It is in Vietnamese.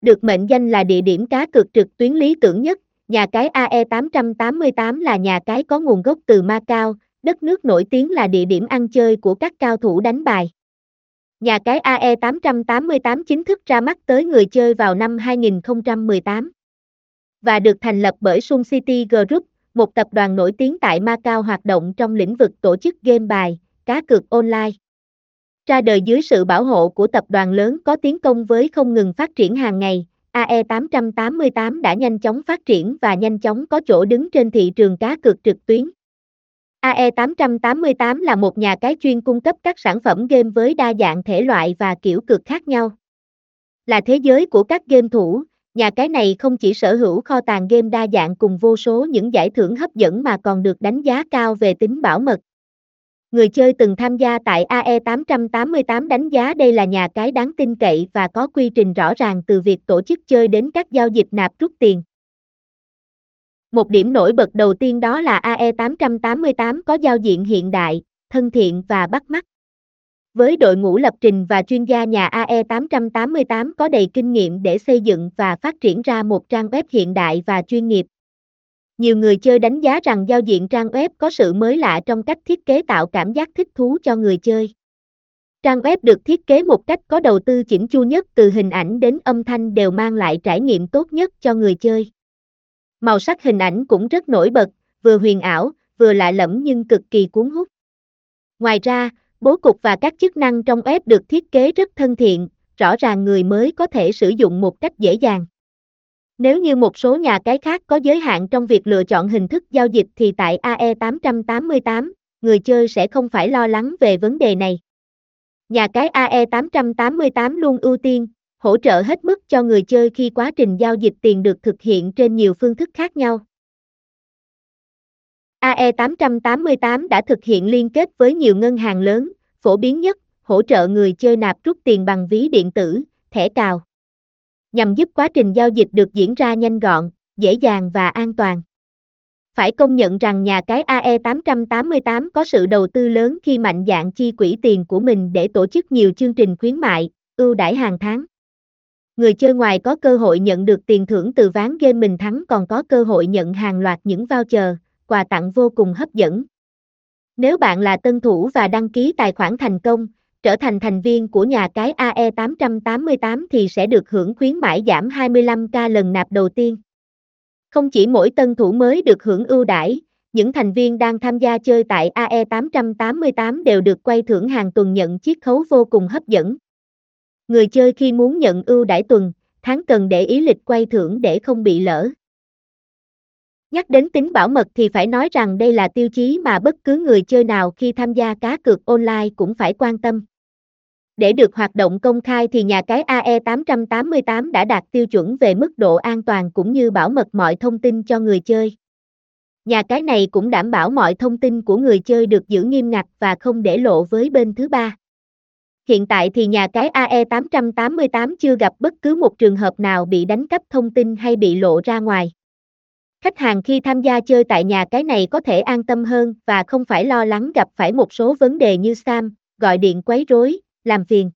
Được mệnh danh là địa điểm cá cược trực tuyến lý tưởng nhất, nhà cái AE888 là nhà cái có nguồn gốc từ Macau, đất nước nổi tiếng là địa điểm ăn chơi của các cao thủ đánh bài. Nhà cái AE888 chính thức ra mắt tới người chơi vào năm 2018 và được thành lập bởi Sun City Group, một tập đoàn nổi tiếng tại Macau hoạt động trong lĩnh vực tổ chức game bài, cá cược online. Ra đời dưới sự bảo hộ của tập đoàn lớn có tiến công với không ngừng phát triển hàng ngày, AE888 đã nhanh chóng phát triển và nhanh chóng có chỗ đứng trên thị trường cá cược trực tuyến. AE888 là một nhà cái chuyên cung cấp các sản phẩm game với đa dạng thể loại và kiểu cược khác nhau. Là thế giới của các game thủ, nhà cái này không chỉ sở hữu kho tàng game đa dạng cùng vô số những giải thưởng hấp dẫn mà còn được đánh giá cao về tính bảo mật. Người chơi từng tham gia tại AE888 đánh giá đây là nhà cái đáng tin cậy và có quy trình rõ ràng từ việc tổ chức chơi đến các giao dịch nạp rút tiền. Một điểm nổi bật đầu tiên đó là AE888 có giao diện hiện đại, thân thiện và bắt mắt. Với đội ngũ lập trình và chuyên gia nhà AE888 có đầy kinh nghiệm để xây dựng và phát triển ra một trang web hiện đại và chuyên nghiệp. Nhiều người chơi đánh giá rằng giao diện trang web có sự mới lạ trong cách thiết kế tạo cảm giác thích thú cho người chơi. Trang web được thiết kế một cách có đầu tư chỉnh chu nhất từ hình ảnh đến âm thanh đều mang lại trải nghiệm tốt nhất cho người chơi. Màu sắc hình ảnh cũng rất nổi bật, vừa huyền ảo, vừa lạ lẫm nhưng cực kỳ cuốn hút. Ngoài ra, bố cục và các chức năng trong web được thiết kế rất thân thiện, rõ ràng người mới có thể sử dụng một cách dễ dàng. Nếu như một số nhà cái khác có giới hạn trong việc lựa chọn hình thức giao dịch thì tại AE888, người chơi sẽ không phải lo lắng về vấn đề này. Nhà cái AE888 luôn ưu tiên, hỗ trợ hết mức cho người chơi khi quá trình giao dịch tiền được thực hiện trên nhiều phương thức khác nhau. AE888 đã thực hiện liên kết với nhiều ngân hàng lớn, phổ biến nhất, hỗ trợ người chơi nạp rút tiền bằng ví điện tử, thẻ cào. Nhằm giúp quá trình giao dịch được diễn ra nhanh gọn, dễ dàng và an toàn. Phải công nhận rằng nhà cái AE888 có sự đầu tư lớn khi mạnh dạng chi quỹ tiền của mình để tổ chức nhiều chương trình khuyến mại, ưu đãi hàng tháng. Người chơi ngoài có cơ hội nhận được tiền thưởng từ ván game mình thắng còn có cơ hội nhận hàng loạt những voucher, quà tặng vô cùng hấp dẫn. Nếu bạn là tân thủ và đăng ký tài khoản thành công, trở thành thành viên của nhà cái AE888 thì sẽ được hưởng khuyến mãi giảm 25k lần nạp đầu tiên. Không chỉ mỗi tân thủ mới được hưởng ưu đãi, những thành viên đang tham gia chơi tại AE888 đều được quay thưởng hàng tuần nhận chiết khấu vô cùng hấp dẫn. Người chơi khi muốn nhận ưu đãi tuần, tháng cần để ý lịch quay thưởng để không bị lỡ. Nhắc đến tính bảo mật thì phải nói rằng đây là tiêu chí mà bất cứ người chơi nào khi tham gia cá cược online cũng phải quan tâm. Để được hoạt động công khai thì nhà cái AE888 đã đạt tiêu chuẩn về mức độ an toàn cũng như bảo mật mọi thông tin cho người chơi. Nhà cái này cũng đảm bảo mọi thông tin của người chơi được giữ nghiêm ngặt và không để lộ với bên thứ ba. Hiện tại thì nhà cái AE888 chưa gặp bất cứ một trường hợp nào bị đánh cắp thông tin hay bị lộ ra ngoài. Khách hàng khi tham gia chơi tại nhà cái này có thể an tâm hơn và không phải lo lắng gặp phải một số vấn đề như spam, gọi điện quấy rối, làm phiền.